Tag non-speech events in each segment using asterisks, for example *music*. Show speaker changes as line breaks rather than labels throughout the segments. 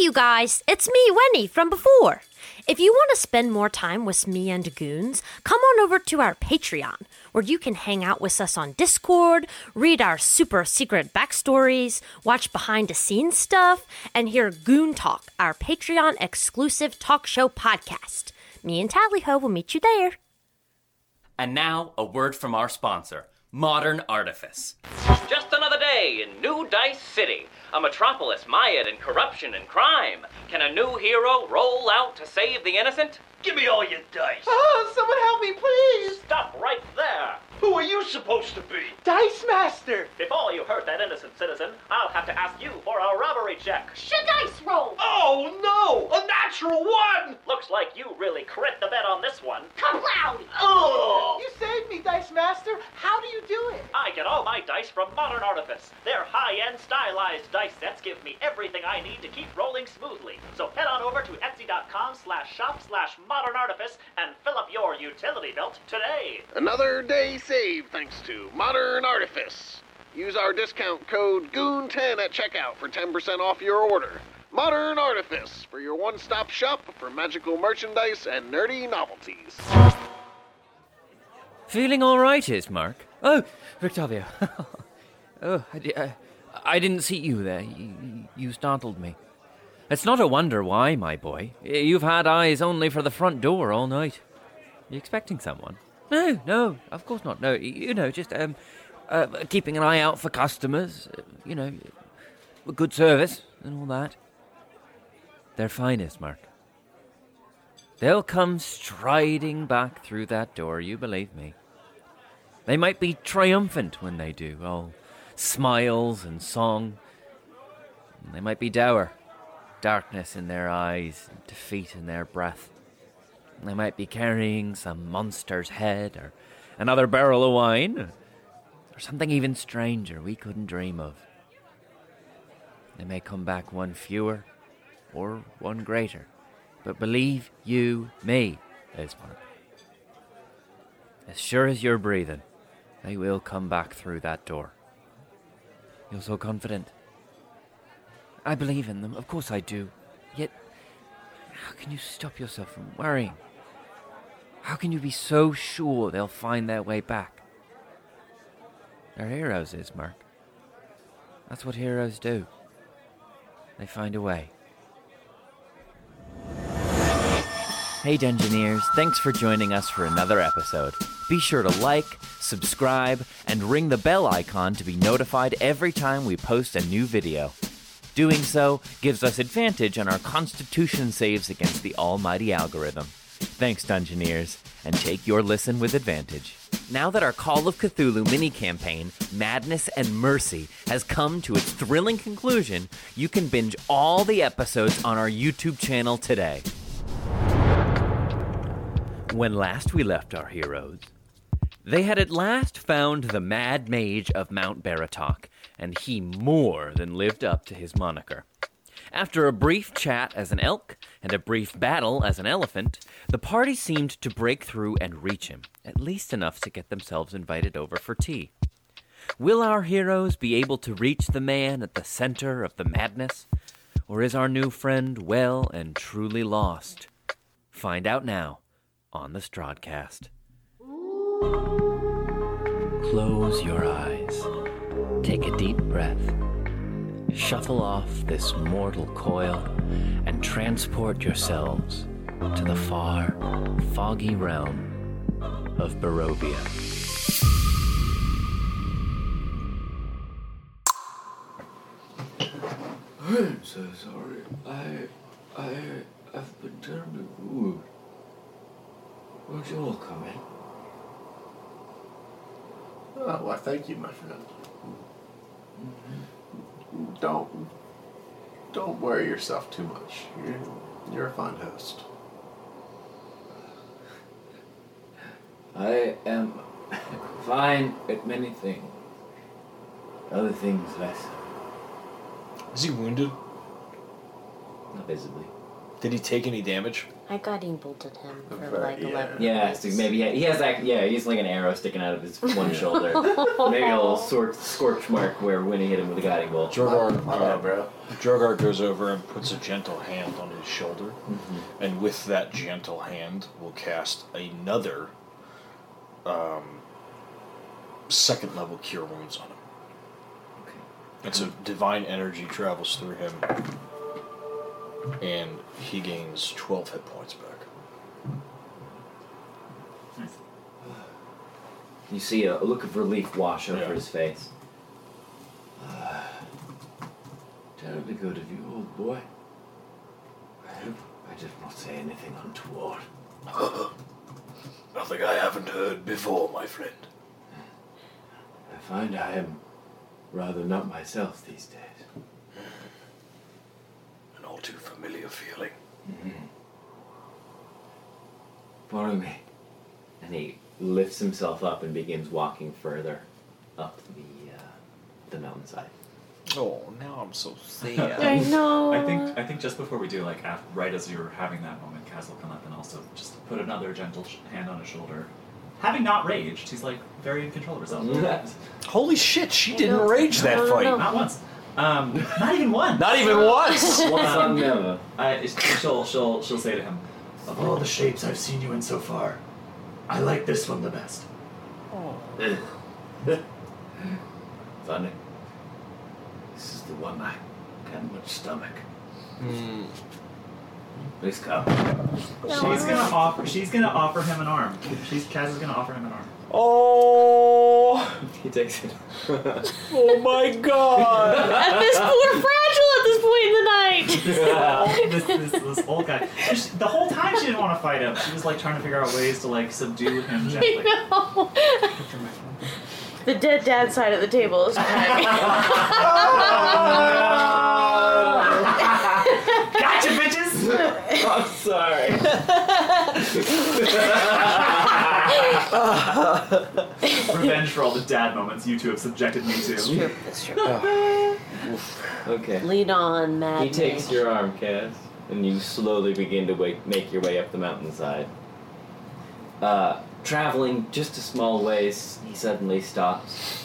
you guys, it's me, Winnie, from before. If you want to spend more time with me and Goons, come on over to our Patreon, where you can hang out with us on Discord, read our super secret backstories, watch behind the scenes stuff, and hear Goon Talk, our Patreon exclusive talk show podcast. Me and Tallyho will meet you there.
And now, a word from our sponsor, Modern Artifice.
Just another day in New Dice City, a metropolis mired in corruption and crime. Can a new hero roll out to save the innocent?
Give me all your dice.
Oh, someone help me, please!
Stop right there!
Who are you supposed to be?
Dice Master!
Before you hurt that innocent citizen, I'll have to ask you for a robbery check.
Should dice roll?
Oh no! A natural one!
Looks like you really crit the bet on this one.
Kablow!
Oh!
You saved me, Dice Master! How do you do it?
I get all my dice from Modern Artifice. Their high-end stylized dice sets give me everything I need to keep rolling smoothly. So head on over to etsy.com slash shop slash modern artifice and fill up your utility belt today.
Another day saved thanks to Modern Artifice. Use our discount code GOON10 at checkout for 10% off your order. Modern Artifice for your one stop shop for magical merchandise and nerdy novelties.
Feeling all right, Ismark? Oh, Rictavio. *laughs* oh, I, I, I didn't see you there. You, you startled me. It's not a wonder why, my boy. You've had eyes only for the front door all night. You expecting someone? No, no, of course not. No, you know, just um, uh, keeping an eye out for customers. uh, You know, good service and all that. They're fine, Ismark. They'll come striding back through that door, you believe me. They might be triumphant when they do, all smiles and song. They might be dour, darkness in their eyes, defeat in their breath. They might be carrying some monster's head, or another barrel of wine, or something even stranger we couldn't dream of. They may come back one fewer, or one greater. But believe you me, Ismark. As sure as you're breathing, they will come back through that door. You're so confident. I believe in them, of course I do. Yet, how can you stop yourself from worrying? How can you be so sure they'll find their way back? They're heroes, Ismark. That's what heroes do. They find a way. Hey, Dungeoneers, thanks for joining us for another episode. Be sure to like, subscribe, and ring the bell icon to be notified every time we post a new video. Doing so gives us advantage on our constitution saves against the almighty algorithm. Thanks, Dungeoneers, and take your listen with advantage. Now that our Call of Cthulhu mini campaign, Madness and Mercy, has come to its thrilling conclusion, you can binge all the episodes on our YouTube channel today. When last we left our heroes, they had at last found the Mad Mage of Mount Baratok, and he more than lived up to his moniker. After a brief chat as an elk and a brief battle as an elephant, the party seemed to break through and reach him, at least enough to get themselves invited over for tea. Will our heroes be able to reach the man at the center of the madness? Or is our new friend well and truly lost? Find out now on the Strodcast. Close your eyes. Take a deep breath. Shuffle off this mortal coil and transport yourselves to the far, foggy realm of Barovia.
I'm so sorry. I, I, I've been terribly rude. Won't you all come in?
Oh, why, thank you, my friend. Don't, don't worry yourself too much. You're, you're a fine host.
I am fine at many things. Other things less.
Is he wounded?
Not visibly.
Did he take any damage?
I guiding bolted him for
Very-
like
yeah.
11
Yeah,
points.
so maybe he, he has that. Yeah, he's like an arrow sticking out of his *laughs* one shoulder. maybe a little sor- scorch mark where Winnie hit him with a guiding bolt.
Drogar,
My bad,
uh,
bro.
Drogar goes over and puts a gentle hand on his shoulder,
Mm-hmm.
and with that gentle hand, will cast another um, second level cure wounds on him. And so divine energy travels through him, and he gains 12 hit points back.
You see a, a look of relief wash over
Yeah.
his face. *sighs*
Terribly good of you, old boy. I hope I did not say anything untoward. *gasps*
Nothing I haven't heard before, my friend.
I find I am rather not myself these days.
An all too familiar feeling.
Follow me.
And he lifts himself up and begins walking further up the uh, the mountainside.
Oh, now I'm so sad. *laughs*
I know.
I think I think just before we do, like af right as you're having that moment, Kaz will come up and also just put another gentle sh- hand on his shoulder. Having not raged, he's like very in control of herself.
Holy shit, she didn't
No.
rage that
No, no,
fight.
no.
Not once. Um, not even once.
Not even once! *laughs*
Once
Um,
on never.
Uh, she'll she'll she'll say to him, "Of all the shapes I've seen you in so far, I like this one the best." Oh. *laughs*
Funny. This is the one I can't much stomach. Please come.
She's gonna offer. She's gonna offer him an arm. She's Kaz is gonna offer him an arm.
Oh, *laughs*
He takes it. *laughs*
oh my god!
At this poor fragile at this point in the night. *laughs*
this, this, this old guy. She- The whole time she didn't want to fight him. She was like trying to figure out ways to like subdue him gently.
no. The dead dad side of the table is crying.
Gotcha, bitches!
I'm sorry. *laughs*
Revenge for all the dad moments you two have subjected me to.
That's true.
Okay.
Lead on, Mad
He takes your arm, Kaz, and you slowly begin to wake, make your way up the mountainside. Uh, traveling just a small ways, he suddenly stops.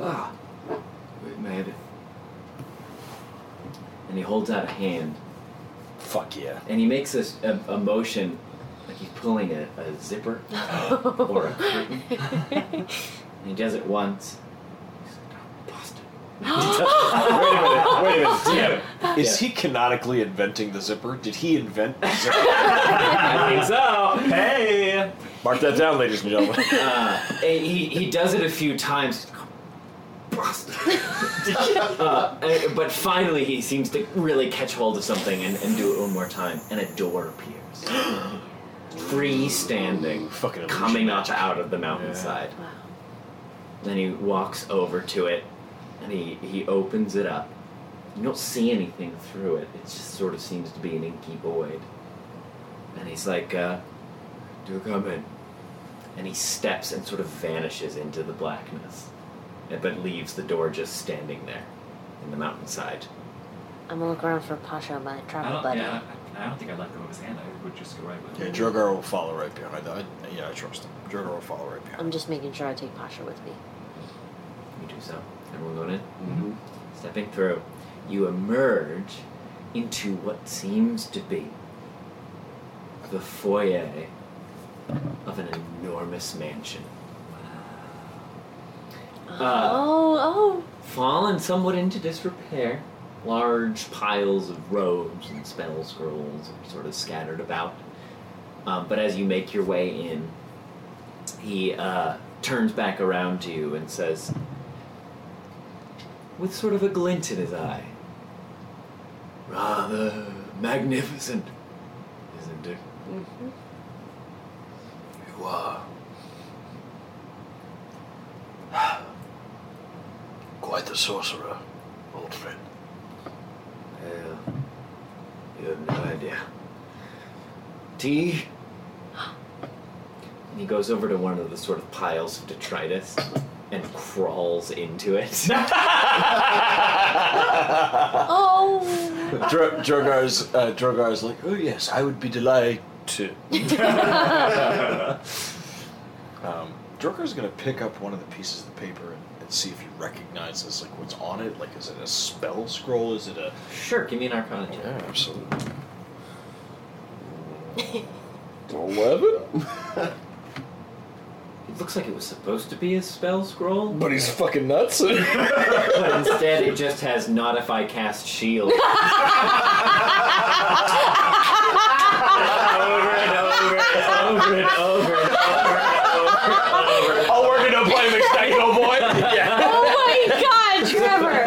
Ah,
We've made it.
and he holds out a hand,
Fuck yeah.
and he makes a, a, a motion like he's pulling a, a zipper *laughs* or a curtain. and he does it once. He's like, "Oh, Boston. *laughs*
Wait a minute, wait a minute. Damn. Is
Yeah.
he canonically inventing the zipper? Did he invent the zipper? *laughs*
I think so.
Hey!
Mark that down, ladies and gentlemen.
Uh, he, he does it a few times. Boston. uh, but finally, he seems to really catch hold of something and, and do it one more time, and a door appears. *gasps* Freestanding,
Fucking
coming up out of the mountainside. Then he walks over to it, and he, he opens it up. You don't see anything through it. It just sort of seems to be an inky void. And he's like, uh,
Do come in.
and he steps and sort of vanishes into the blackness, but leaves the door just standing there in the mountainside.
I'm gonna look around for Pasha, my travel
don't,
buddy.
yeah, I, I don't think I'd let go of his hand. I would just go right with
Yeah,
him.
Drogar will follow right behind. I, yeah, I trust him. Drogar will follow right behind.
I'm just making sure I take Pasha with me.
You do so. Everyone going in? Mm-hmm. Stepping through, you emerge into what seems to be the foyer of an enormous mansion. Uh,
oh,
fallen somewhat into disrepair. Large piles of robes and spell scrolls are sort of scattered about. Um, but as you make your way in, he uh, turns back around to you and says, with sort of a glint in his eye,
Rather magnificent, isn't it?
oh.
You are. *sighs*
Quite the sorcerer, old friend.
Well, you have no idea. Tea?
and he goes over to one of the sort of piles of detritus and crawls into it. *laughs* *laughs*
Oh!
Dro- Drogar's uh, Drogar's like, oh yes, I would be delighted to. *laughs* um, Drogar's gonna pick up one of the pieces of the paper and, and see if he recognizes like what's on it. Like, is it a spell scroll? Is it a?
Sure, give me an Arcana check.
Yeah, absolutely. *laughs* Eleven.
It looks like it was supposed to be a spell scroll,
But he's fucking nuts. *laughs*
but instead it just has "Not if I cast shield." *laughs* over and over and over and over and over. and over.
I'll work into play McStanko boy. Yeah.
Oh my god, Trevor!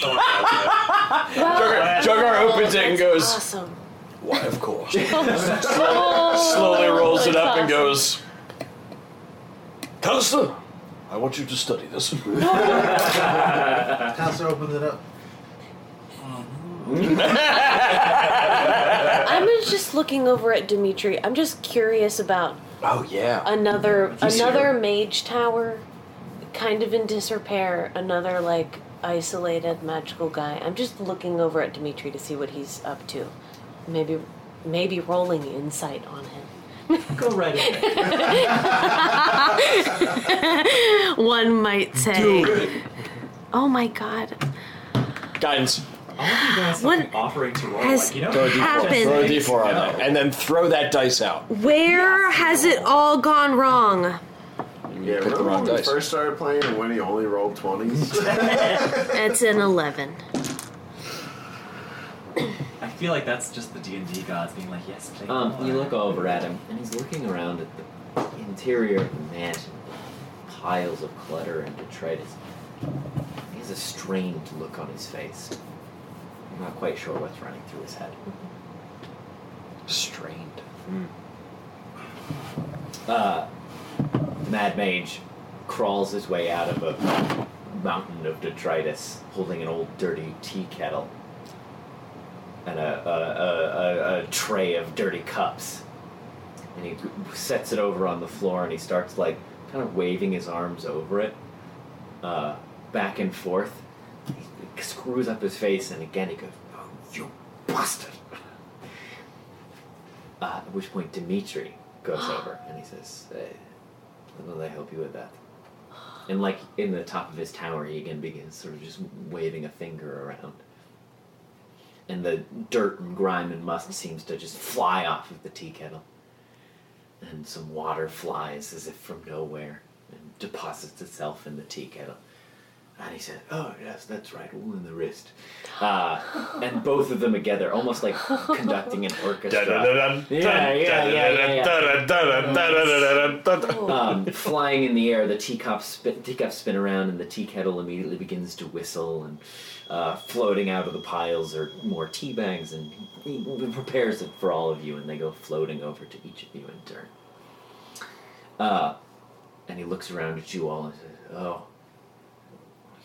Drogar, Drogar opens it and goes.
Awesome.
Why, of course.
Oh, *laughs*
Slowly rolls it up and goes. Callister, I want you to study this. *laughs*
Counselor opens it up. *laughs*
I'm just looking over at Dimitri. I'm just curious about
oh yeah.
another
You see
another
her.
mage tower, kind of in disrepair. Another like isolated magical guy. I'm just looking over at Dimitri to see what he's up to. Maybe, maybe rolling insight on him.
Go right ahead. *laughs*
One might say. Oh my god.
Guidance.
All of you guys
What
have offering to roll,
has
like, you know,
Throw a d4.
happened?
Throw a d4 on that, and then throw that dice out.
Where has it all gone wrong?
Yeah,
picked the wrong
when we
dice.
first started playing and when he only rolled 20s?
It's *laughs* an 11.
I feel like that's just the D and D gods being like, yes, play
Um, you look over at him, and he's looking around at the interior of the mansion, piles of clutter and detritus. He has a strained look on his face. I'm not quite sure what's running through his head.
Strained.
Uh, the Mad Mage crawls his way out of a mountain of detritus, holding an old dirty tea kettle and a, a, a, a, tray of dirty cups. And he sets it over on the floor and he starts like kind of waving his arms over it, uh, back and forth. He screws up his face and again he goes, "Oh, you bastard!" Uh, at which point Dimitri goes *gasps* over and he says, hey, "Will I help you with that?" And like in the top of his tower, he again begins sort of just waving a finger around and the dirt and grime and must seems to just fly off of the tea kettle. And some water flies as if from nowhere and deposits itself in the tea kettle. And he said, Oh, yes, that's right, all in the wrist. Uh, and both of them together, almost like conducting an orchestra. Um, flying in the air, the teacups spin, teacups spin around, and the tea kettle immediately begins to whistle. And uh, floating out of the piles are more tea bags, and he prepares it for all of you, and they go floating over to each of you in turn. Uh, and he looks around at you all and says, "Oh,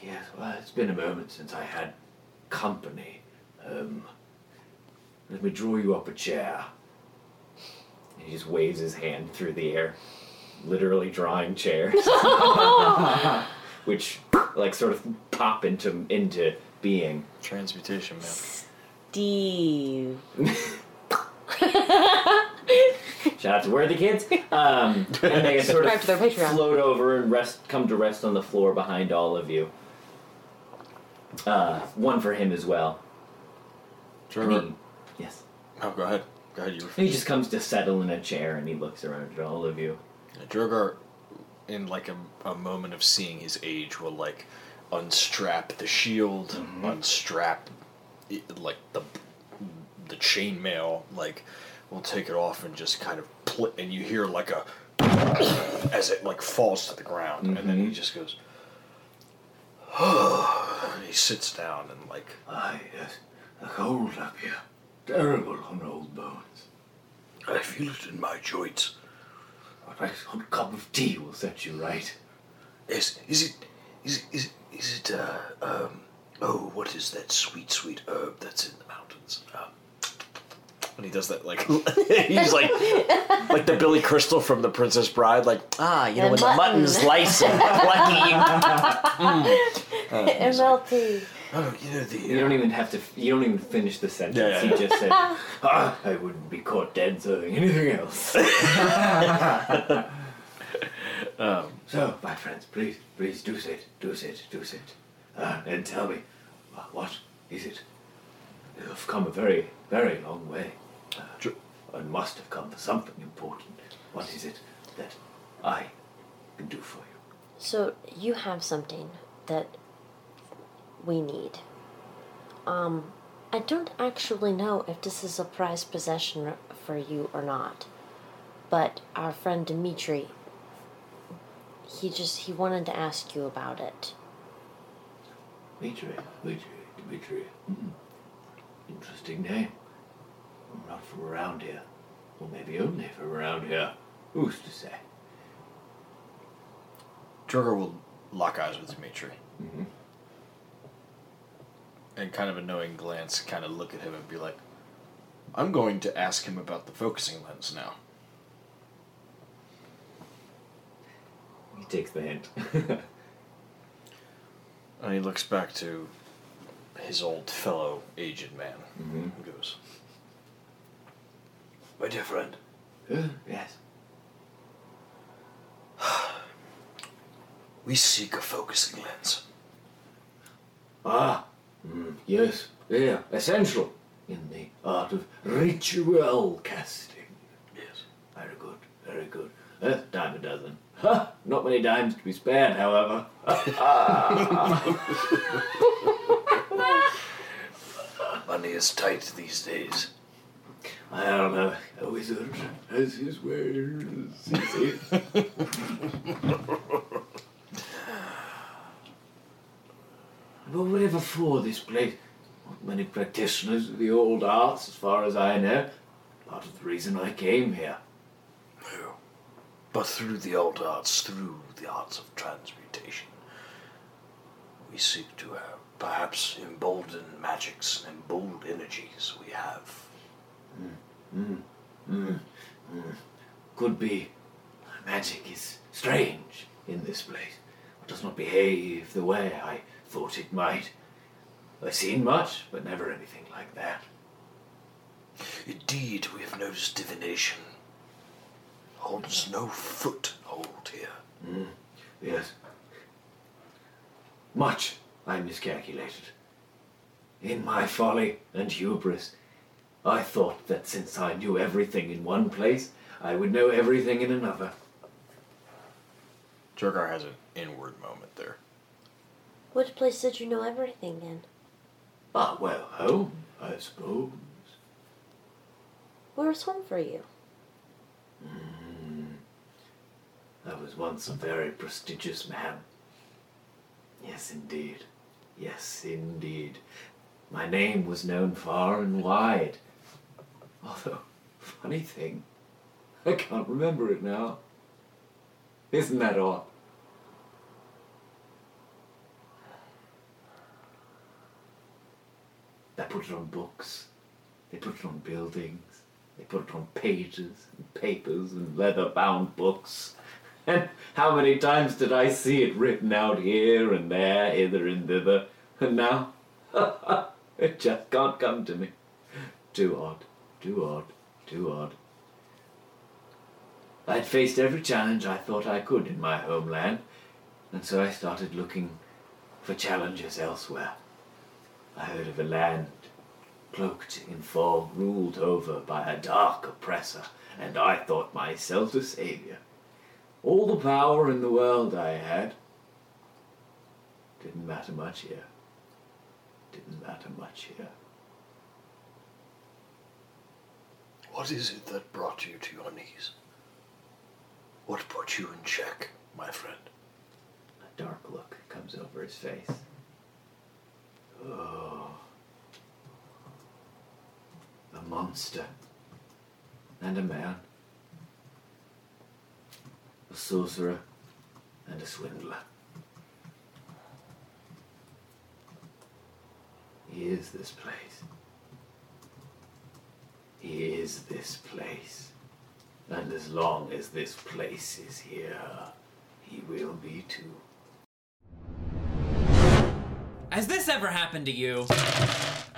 yes. Well, it's been a moment since I had company. Um, let me draw you up a chair." And he just waves his hand through the air, literally drawing chairs, *laughs* *laughs* which like sort of pop into into being.
Transmutation, man.
Steve. *laughs*
Shout out to Worthy Kids. Um, and they sort of
Subscribe to their Patreon.
float over and rest, come to rest on the floor behind all of you. Uh, one for him as well. And he- yes.
Oh, go ahead. Go ahead. You.
He just comes to settle in a chair and he looks around at all of you.
Drogar, in like a, a moment of seeing his age, will like unstrap the shield, unstrap like the the chainmail, like will take it off and just kind of pl- and you hear like a *coughs* as it like falls to the ground, and then he just goes. And he sits down and like
Aye, yes. A cold up here. Terrible on old bones.
I feel it in my joints.
A nice hot cup of tea will set you right.
Yes, is it is it, is it, is it uh um oh what is that sweet sweet herb that's in the mountains? Um, when he does that like *laughs* he's like like the Billy Crystal from the Princess Bride like ah you know
The
when the
mutton.
mutton's nice *laughs* and plucky. Mm. Uh, he's like,
MLT.
Oh, you know the.
You don't even have to. You don't even finish the sentence.
Yeah, yeah,
He just said, *laughs* ah, "I wouldn't be caught dead serving anything else."
Um,
so, my friends, please, please do sit, do sit, do sit, uh, and tell me, uh, what is it? You've come a very, very long way, uh, and must have come for something important. What is it that I can do for you?
So you have something that we need. Um, I don't actually know if this is a prized possession for you or not, but our friend Dimitri, he just he wanted to ask you about it.
Dmitri, Dmitri, Dmitri. Mm. Interesting name. I'm not from around here. Or maybe only from around here. Who's to say?
Drogo will lock eyes with Dimitri.
Mhm.
And kind of a knowing glance, kind of look at him and be like, I'm going to ask him about the focusing lens now.
He takes the hint. *laughs*
And he looks back to his old fellow aged man
Mhm.
and goes, Friend,
Uh, yes. *sighs*
we seek a focusing lens.
Ah, mm, yes, yeah, essential in the art of ritual casting.
Yes.
Very good, very good. A dime a dozen. Ha! Not many dimes to be spared, however. *laughs*
Money is tight these days.
I don't know. A wizard has his ways. *laughs* whatever for this place, not many practitioners of the old arts, as far as I know. Part of the reason I came here.
No. But through the old arts, through the arts of transmutation, we seek to uh, perhaps embolden magics and embolden energies we have.
Mm, mm, mm. Could be. Magic is strange in this place. It does not behave the way I thought it might. I've seen much, but never anything like that.
Indeed, we have noticed divination holds no foothold here.
Mm, yes. Much I miscalculated. In my folly and hubris, I thought that since I knew everything in one place, I would know everything in another.
Drogar has an inward moment there.
What place did you know everything in?
Ah, well, home, I suppose.
Where's home for you?
Mm. I was once a very prestigious man. Yes, indeed. Yes, indeed. My name was known far and wide. Although, funny thing, I can't remember it now. Isn't that odd? They put it on books. They put it on buildings. They put it on pages and papers and leather bound books. *laughs* And how many times did I see it written out here and there, hither and thither? And now, *laughs* it just can't come to me. Too odd, too odd, too odd. I'd faced every challenge I thought I could in my homeland, and so I started looking for challenges elsewhere. I heard of a land cloaked in fog, ruled over by a dark oppressor, and I thought myself a savior. All the power in the world I had didn't matter much here. Didn't matter much here.
What is it that brought you to your knees? What put you in check, my friend?
A dark look comes over his face. Oh. A monster. And a man. A sorcerer and a swindler. He is this place. He is this place. And as long as this place is here, he will be too.
Has this ever happened to you?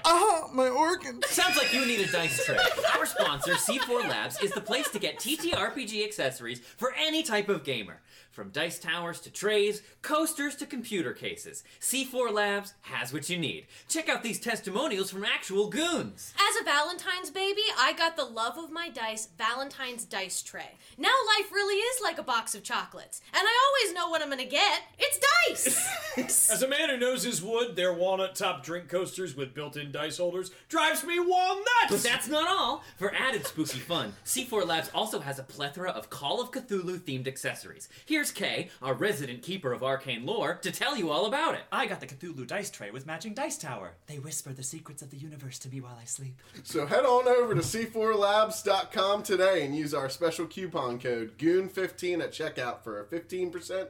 Ah, my organ.
Sounds like you need a dice tray. Our sponsor, C4 Labs, is the place to get TTRPG accessories for any type of gamer. From dice towers to trays, coasters to computer cases. C4 Labs has what you need. Check out these testimonials from actual goons.
As a Valentine's baby, I got the love of my dice Valentine's dice tray. Now life really is like a box of chocolates, and I always know what I'm gonna get. It's dice. *laughs* *laughs*
As a man who knows his wood, their walnut top drink coasters with built in dice holders drives me walnuts!
But that's not all. For added spooky fun, C4 Labs also has a plethora of Call of Cthulhu themed accessories. Here's Kay, our resident keeper of arcane lore, to tell you all about it.
I got the Cthulhu dice tray with matching dice tower. They whisper the secrets of the universe to me while I sleep.
So head on over to c4labs.com today and use our special coupon code GOON15 at checkout for a 15%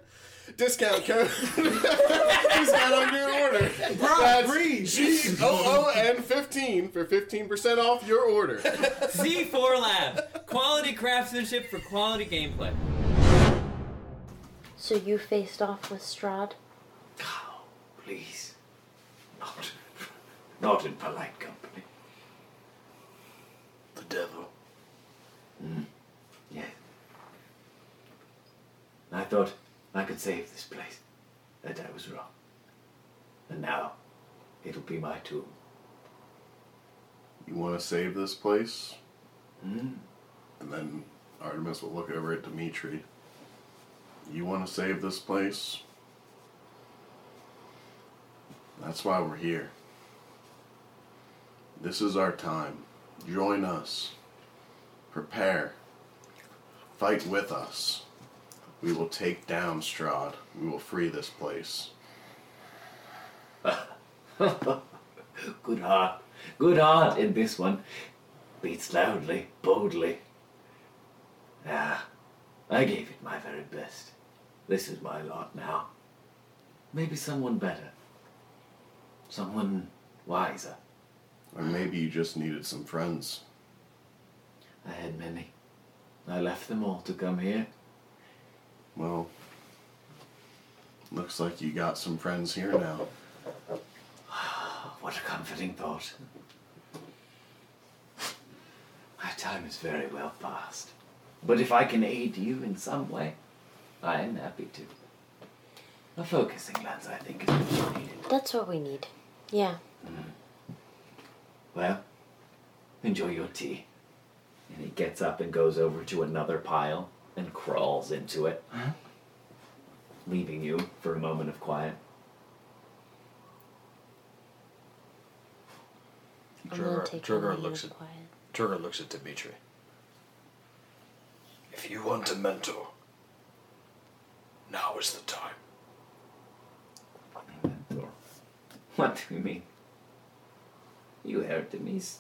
discount code. discount on your order.
Bro,
That's
breathe.
G-O-O-N 15 for 15% off your order. *laughs*
C4 Labs, quality craftsmanship for quality gameplay.
So you faced off with Strahd?
Cow, please. Not. Not in polite company.
The devil.
Mm. Yes. I thought I could save this place. That I was wrong. And now, it'll be my tomb.
You want to save this place?
Hmm?
And then Artemis will look over at Dimitri. You want to save this place? That's why we're here. This is our time. Join us. Prepare. Fight with us. We will take down Strahd. We will free this place. *laughs*
Good heart. Good heart in this one. Beats loudly, boldly. Ah, I gave it my very best. This is my lot now. Maybe someone better. Someone wiser.
Or maybe you just needed some friends.
I had many. I left them all to come here.
Well, looks like you got some friends here now. *sighs*
What a comforting thought. My time is very well past. But if I can aid you in some way, I am happy to. A focusing lens, I think, is what you needed.
That's what we need. Yeah. Mm-hmm.
Well, enjoy your tea.
And he gets up and goes over to another pile and crawls into it, uh-huh. leaving you for a moment of quiet.
I'm gonna
Drugger,
take
Drugger
a minute
looks at
quiet.
Drugger looks at Dimitri. If you want a mentor, now is the time. *laughs*
What do you mean? You heard to me. s-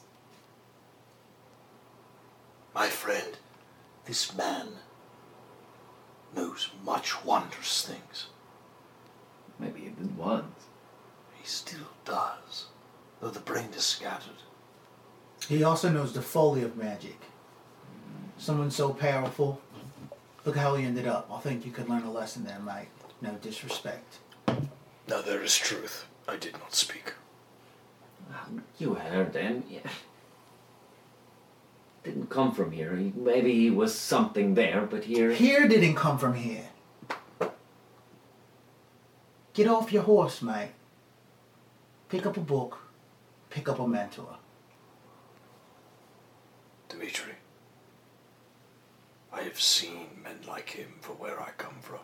My friend, this man knows much wondrous things.
Maybe even once.
He still does, though the brain is scattered.
He also knows the folly of magic. Someone so powerful. Look how he ended up. I think you could learn a lesson there, mate. No disrespect.
Now there is truth. I did not speak.
You heard him. Yeah. Didn't come from here. He, maybe he was something there, but here.
Here didn't come from here. Get off your horse, mate. Pick up a book. Pick up a mentor.
Dimitri, I have seen men like him for where I come from.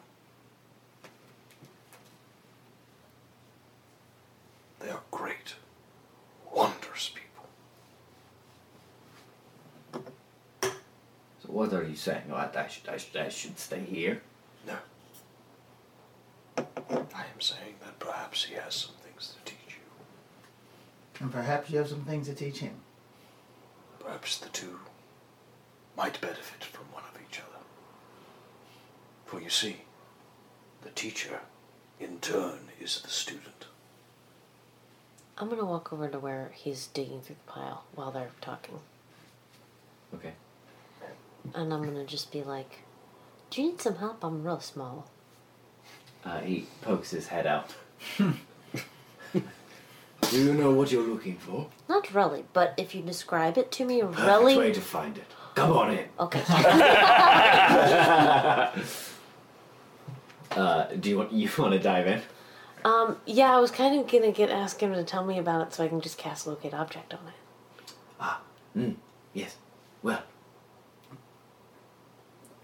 They are great, wondrous people.
So what are you saying? Oh, I, I should, I should, I should stay here.
No. I am saying that perhaps he has some things to teach you.
And perhaps you have some things to teach him.
Perhaps the two might benefit from one of each other. For you see, the teacher, in turn, is the student.
I'm gonna walk over to where he's digging through the pile while they're talking.
Okay.
And I'm gonna just be like, Do you need some help? I'm real small.
Uh, he pokes his head out. *laughs*
Do you know what you're looking for?
Not really, but if you describe it to me
Perfect
really.
way to find it. Come on in.
Okay. *laughs* *laughs*
uh, do you want *laughs* you want to dive in?
um, yeah, I was kind of gonna get ask him to tell me about it so I can just cast locate object on it.
Hmm. Yes. Well,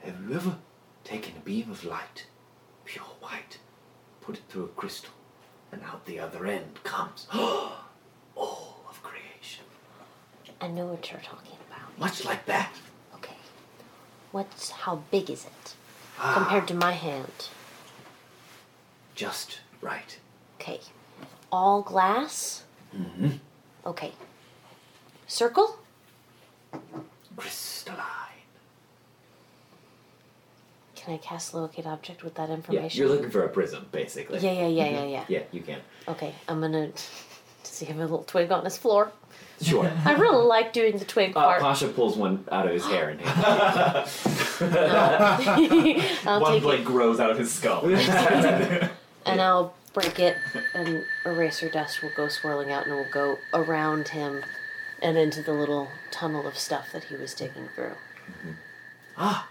have you ever taken a beam of light, pure white, put it through a crystal, and out the other end comes *gasps* all of creation?
I know what you're talking about.
Much like that.
Okay. What's how big is it
Ah.
compared to my hand?
Just right.
Okay. All glass.
Mm-hmm.
Okay. Circle.
Crystalline.
Can I cast locate object with that
Yeah,
information?
you're looking for a prism, basically.
Yeah, yeah, yeah, yeah,
Mhm.
yeah.
Yeah, you can.
Okay, I'm gonna *laughs* see him a little twig on his floor.
Sure.
I really like doing the twig
Uh,
part.
Pasha pulls one out of his hair and *laughs* *laughs*
I'll
One
take
blade grows out of his skull.
And I'll break it, and eraser dust will go swirling out, and will go around him and into the little tunnel of stuff that he was digging through.
Ah,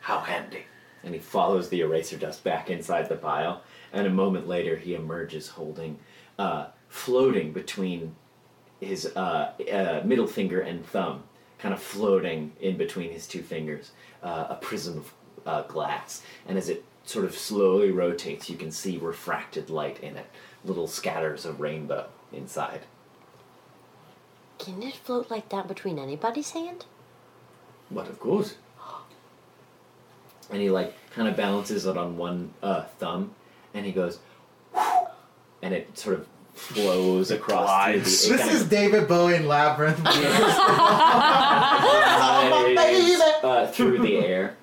how handy.
and he follows the eraser dust back inside the pile. And a moment later, he emerges holding, uh, floating between his uh, uh, middle finger and thumb, kind of floating in between his two fingers, uh, a prism of uh, glass. And as it sort of slowly rotates, you can see refracted light in it, little scatters of rainbow inside.
Can it float like that between anybody's hand?
But of course. And he like kind of balances it on one uh, thumb, and he goes, and it sort of flows across through the.
This
it kind
is
of
David Bowie in Labyrinth. *laughs* *laughs*
glides, uh, through the air,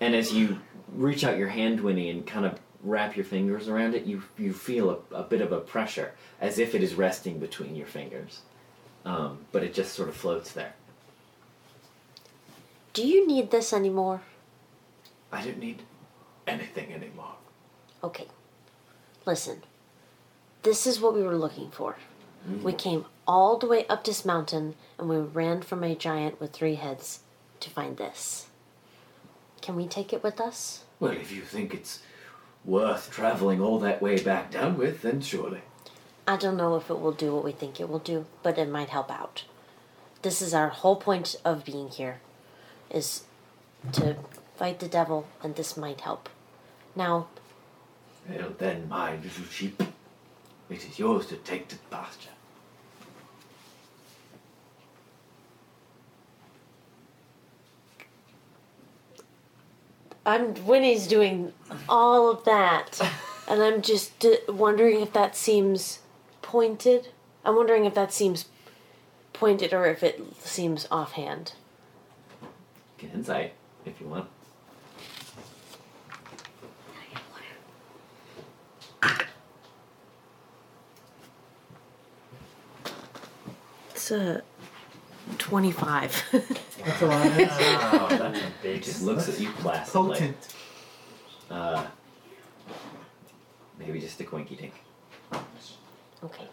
and as you reach out your hand, Winnie, and kind of wrap your fingers around it, you you feel a, a bit of a pressure, as if it is resting between your fingers, um, but it just sort of floats there.
Do you need this anymore?
I don't need anything anymore.
Okay. Listen. This is what we were looking for. We came all the way up this mountain and we ran from a giant with three heads to find this. Can we take it with us?
Well, if you think it's worth traveling all that way back down with, then surely.
I don't know if it will do what we think it will do, but it might help out. This is our whole point of being here is to fight the devil and this might help. Now,
Well, then, my little sheep, it is yours to take to pasture.
I'm Winnie's doing all of that, *laughs* and I'm just d- wondering if that seems pointed. I'm wondering if that seems pointed or if it seems offhand.
Get insight if you want.
It's a twenty-five.
That's a lot. *laughs*
Oh, that's a big.
Just looks at you placidly.
Potent.
Uh, maybe just a quinky dink.
okay.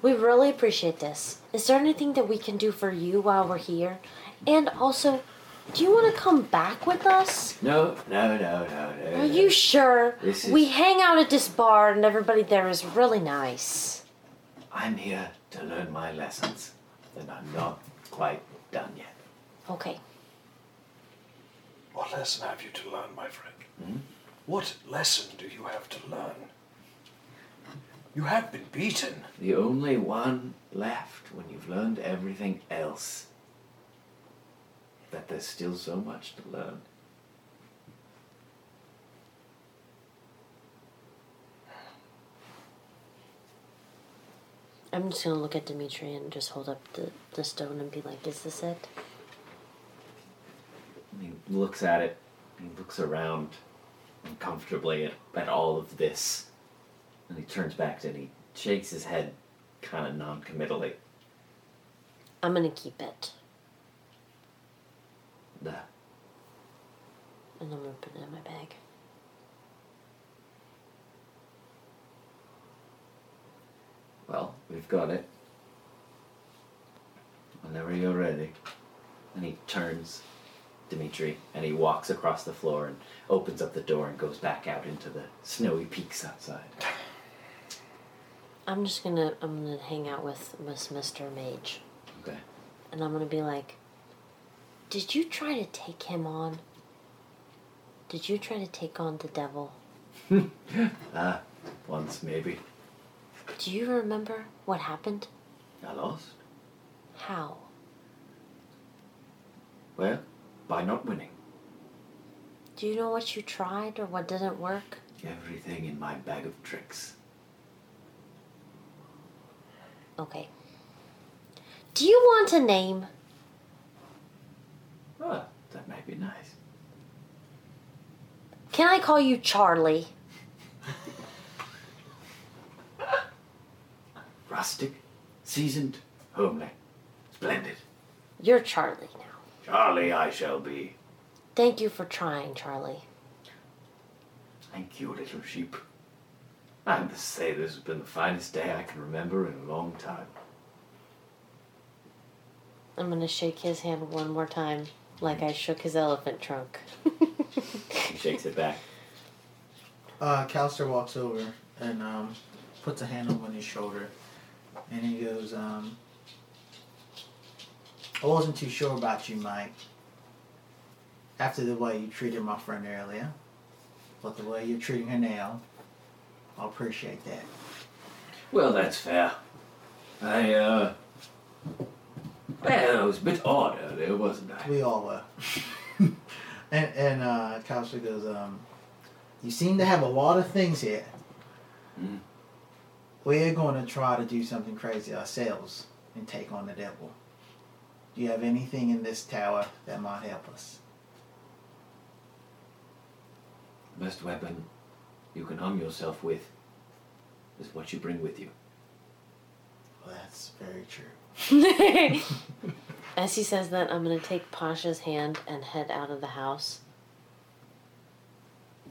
We really appreciate this. Is there anything that we can do for you while we're here? And also, do you want to come back with us?
No, no, no, no, no.
Are you sure?
This is-
We hang out at this bar and everybody there is really nice.
I'm here to learn my lessons, and I'm not quite done yet.
Okay.
What lesson have you to learn, my friend? Hmm? What lesson do you have to learn? You have been beaten.
The only one left when you've learned everything else. That there's still so much to learn.
I'm just gonna look at Dimitri and just hold up the, the stone and be like, is this it?
He looks at it. He looks around uncomfortably at, at all of this. And he turns back to it and he shakes his head kind of non committally.
I'm gonna keep it.
There.
And I'm gonna put it in my bag.
Well, we've got it. Whenever you're ready.
And he turns Dimitri and he walks across the floor and opens up the door and goes back out into the snowy peaks outside.
I'm just gonna I'm gonna hang out with Miss Mr. Mage.
Okay.
And I'm gonna be like, Did you try to take him on? Did you try to take on the devil? *laughs*
Ah, once maybe.
Do you remember what happened?
I lost.
How?
Well, by not winning.
Do you know what you tried or what didn't work?
Everything in my bag of tricks.
Okay. Do you want a name?
Ah, that might be nice.
Can I call you Charlie? *laughs*
Rustic, seasoned, homely. Splendid.
You're Charlie now.
Charlie, I shall be.
Thank you for trying, Charlie.
Thank you, little sheep. I must say this has been the finest day I can remember in a long time.
I'm gonna shake his hand one more time, like I shook his elephant trunk.
He shakes it back.
Uh, Callister walks over and um, puts a hand on Winnie's shoulder, and he goes, um, "I wasn't too sure about you, Mike. After the way you treated my friend earlier, but the way you're treating her now, I appreciate that."
Well, that's fair. I, uh. Well, I was a bit odd earlier, wasn't I?
We all were. *laughs* and and uh, Callister goes, um, "You seem to have a lot of things here.
Mm.
We're going to try to do something crazy ourselves and take on the devil. Do you have anything in this tower that might help us?"
The best weapon you can arm yourself with is what you bring with you.
Well, that's very true.
As he says that, I'm gonna take Pasha's hand and head out of the house.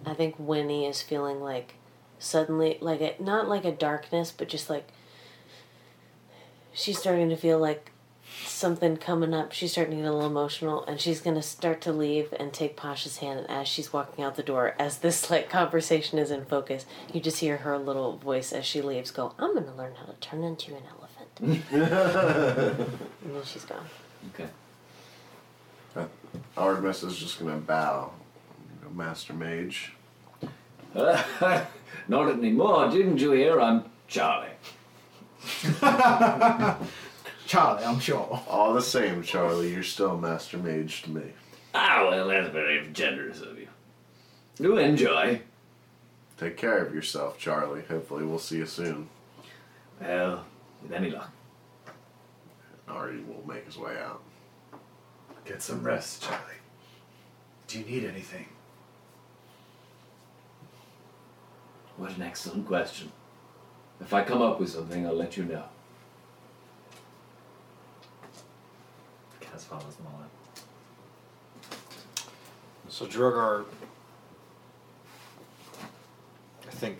I think Winnie is feeling like suddenly, like a, not like a darkness, but just like she's starting to feel like something coming up. She's starting to get a little emotional, and she's gonna start to leave and take Pasha's hand. And as she's walking out the door, as this like conversation is in focus, you just hear her little voice as she leaves go, "I'm gonna learn how to turn into an elephant." *laughs* and then she's gone.
Okay.
Uh, Artemis is just gonna bow. Master Mage. *laughs*
Not anymore, didn't you hear? I'm Charlie. *laughs*
Charlie, I'm sure.
All the same, Charlie, you're still Master Mage to me.
Ah, well, that's very generous of you. Do enjoy.
Take care of yourself, Charlie. Hopefully, we'll see you soon.
Well, with any luck.
Ari will make his way out.
Get some rest, Charlie. Do you need anything?
What an excellent question. If I come up with something, I'll let you know.
Kaz follows them all out.
So Drogar, I think,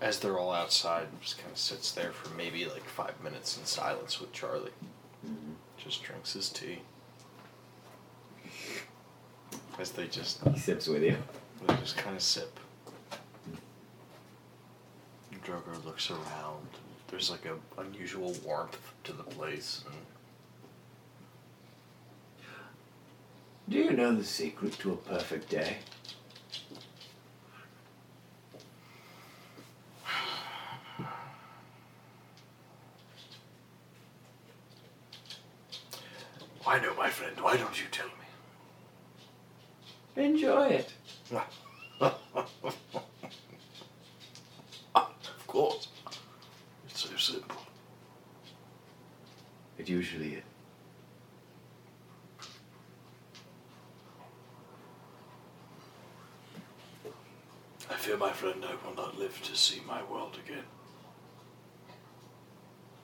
as they're all outside, just kind of sits there for maybe like five minutes in silence with Charlie. Mm-hmm. Just drinks his tea. As they just
He sips with you.
they just kind of sip. Drogar looks around. There's like a unusual warmth to the place. And
Do you know the secret to a perfect day?
I know, my friend? Why don't you tell me?
Enjoy it. *laughs*
Of course. It's so simple.
It usually is.
I fear, my friend, I will not live to see my world again.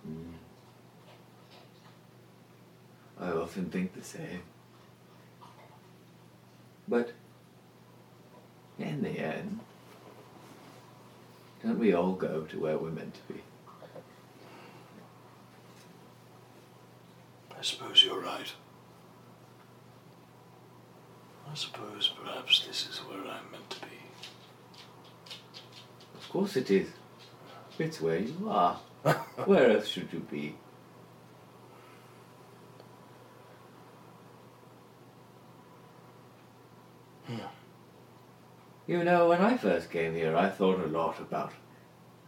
Hmm.
I often think the same. But in the end, don't we all go to where we're meant to be?
I suppose you're right. I suppose perhaps this is where I'm meant to be.
Of course it is. It's where you are. *laughs* where else should you be? You know, when I first came here, I thought a lot about,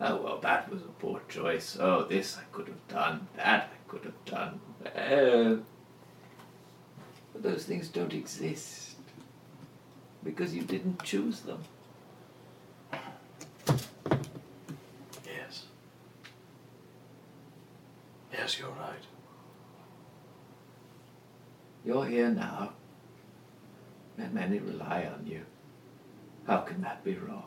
oh, well, that was a poor choice. Oh, this I could have done. That I could have done. Uh, but those things don't exist because you didn't choose them.
Yes. Yes, you're right.
You're here now, and many rely on you. How can that be wrong?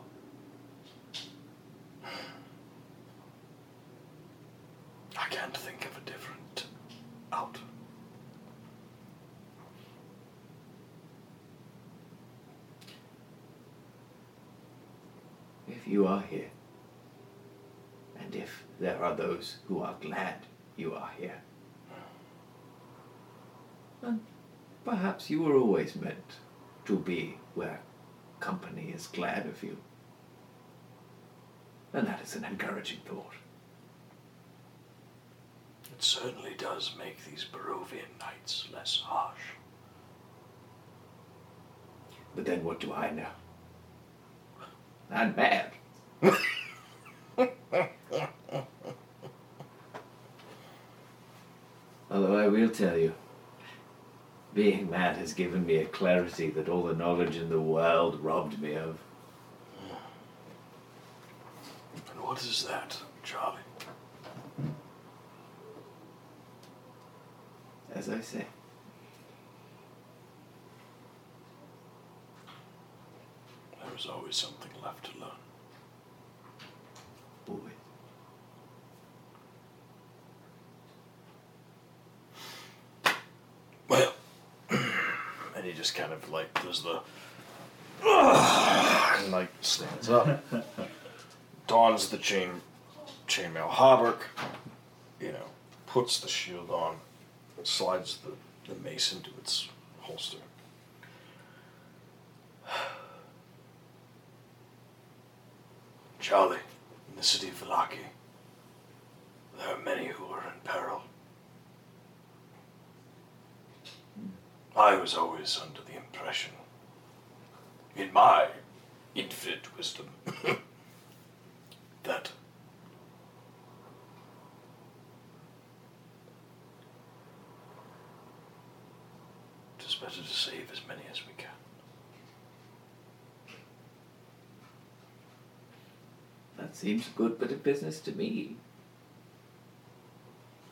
I can't think of a different out.
If you are here, and if there are those who are glad you are here, then perhaps you were always meant to be where company is glad of you. And that is an encouraging thought.
It certainly does make these Barovian nights less harsh.
But then what do I know? I'm mad. *laughs* Although I will tell you, being mad has given me a clarity that all the knowledge in the world robbed me of.
And what is that, Charlie?
As I say,
There is always something left to learn.
always.
Well, and he just kind of like does the *sighs* and like stands up, *laughs* dons the chain chainmail hauberk, you know, puts the shield on, slides the, the mace into its holster. *sighs* Charlie, in the city of Vallaki, there are many who are in peril. I was always under the impression, in my infinite wisdom, *coughs* that it is better to save as many as we can.
That seems a good bit of business to me.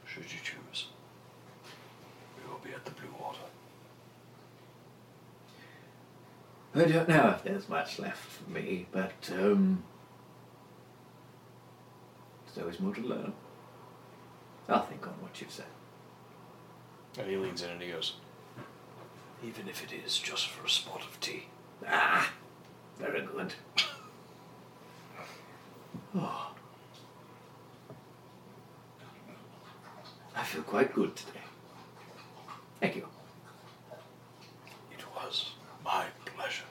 Should you choose, we will be at the Blue Water.
I don't know if there's much left for me, but um, there's always more to learn. I'll think on what you've said.
And he leans in and he goes, even if it is just for a spot of tea.
Ah, very good. *laughs* Oh. I feel quite good today. Thank you.
It was my pleasure.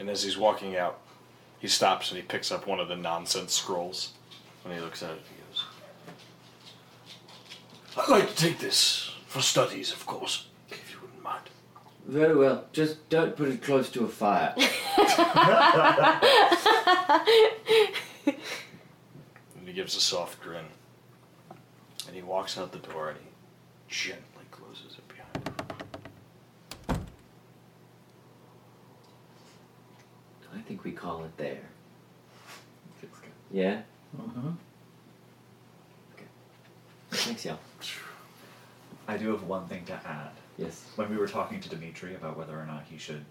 And as he's walking out, he stops and he picks up one of the nonsense scrolls. When he looks at it he goes, I'd like to take this for studies, of course, if you wouldn't mind.
Very well. Just don't put it close to a fire. *laughs*
And he gives a soft grin. And he walks out the door and he gently closes it behind him.
I think we call it there. Yeah?
Uh-huh.
Thanks, y'all.
I do have one thing to add.
Yes.
When we were talking to Dimitri about whether or not he should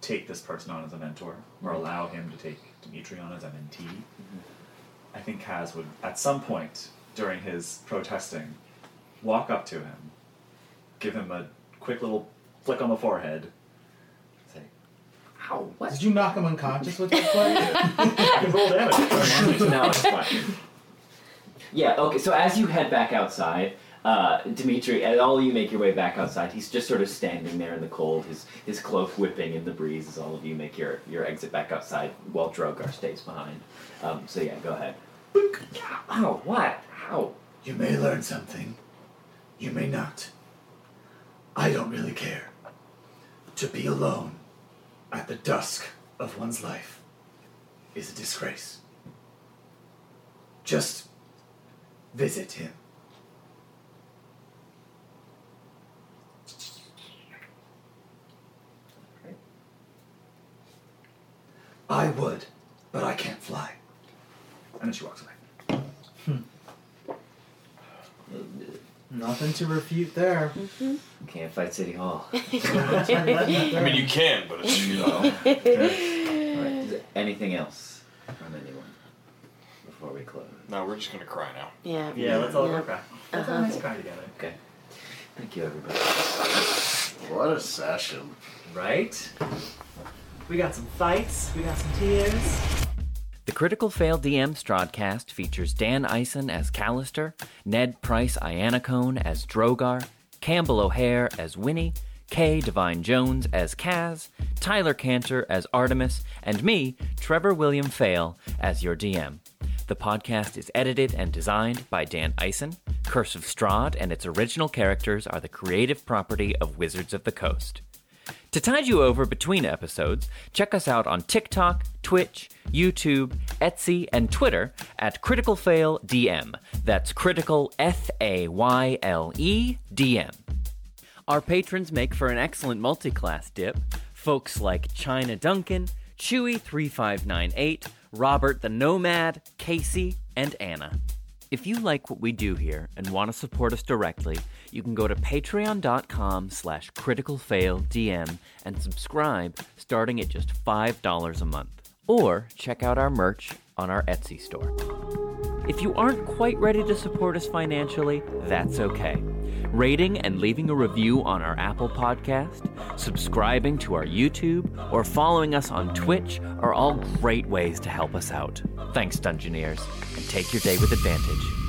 take this person on as a mentor or
Right.
allow him to take Dimitri on as MNT, I think Kaz would, at some point during his protesting, walk up to him, give him a quick little flick on the forehead, Ow, what?
Did you knock him unconscious with that play?
I can roll damage. *laughs*
no, it's fine. Yeah, okay, so as you head back outside,
Uh, Dimitri, as all of you make your way back outside, he's just sort of standing there in the cold, his his cloak whipping in the breeze as all of you make your, your exit back outside while Drogar stays behind. Um, so yeah, go ahead. Ow, what? How?
You may learn something. You may not. I don't really care. To be alone at the dusk of one's life is a disgrace. Just visit him. I would, but I can't fly. And then she walks away. Hmm.
Nothing to refute there.
Can't fight City Hall. *laughs*
I mean, you can, but it's you know. *laughs*
Alright, is there anything else from anyone before we close?
No, we're just gonna cry now.
Yeah.
Yeah, let's all
Yeah.
cry. Let's all
Uh-huh.
nice cry together.
Okay. Thank you, everybody.
What a session.
Right? We got some fights, we got some tears.
The Critical Fayle DM Strahdcast features Dan Eisen as Callister, Ned Price Ianacone as Drogar, Campbell O'Hare as Winnie, Kay Divine Jones as Kaz, Tyler Cantor as Artemis, and me, Trevor William Fail, as your DM. The podcast is edited and designed by Dan Eisen. Curse of Strahd and its original characters are the creative property of Wizards of the Coast. To tide you over between episodes, check us out on TikTok, Twitch, YouTube, Etsy, and Twitter at Critical Fayle DM. That's Critical F A Y L E D M. Our patrons make for an excellent multi-class dip. Folks like China Duncan, Chewy3598, Robert the Nomad, Casey, and Anna. If you like what we do here and want to support us directly, you can go to patreon.com slash criticalfayledm and subscribe starting at just $5 a month. Or check out our merch on our Etsy store. If you aren't quite ready to support us financially, that's okay. Rating and leaving a review on our Apple podcast, subscribing to our YouTube, or following us on Twitch are all great ways to help us out. Thanks, Dungeoneers, and take your day with advantage.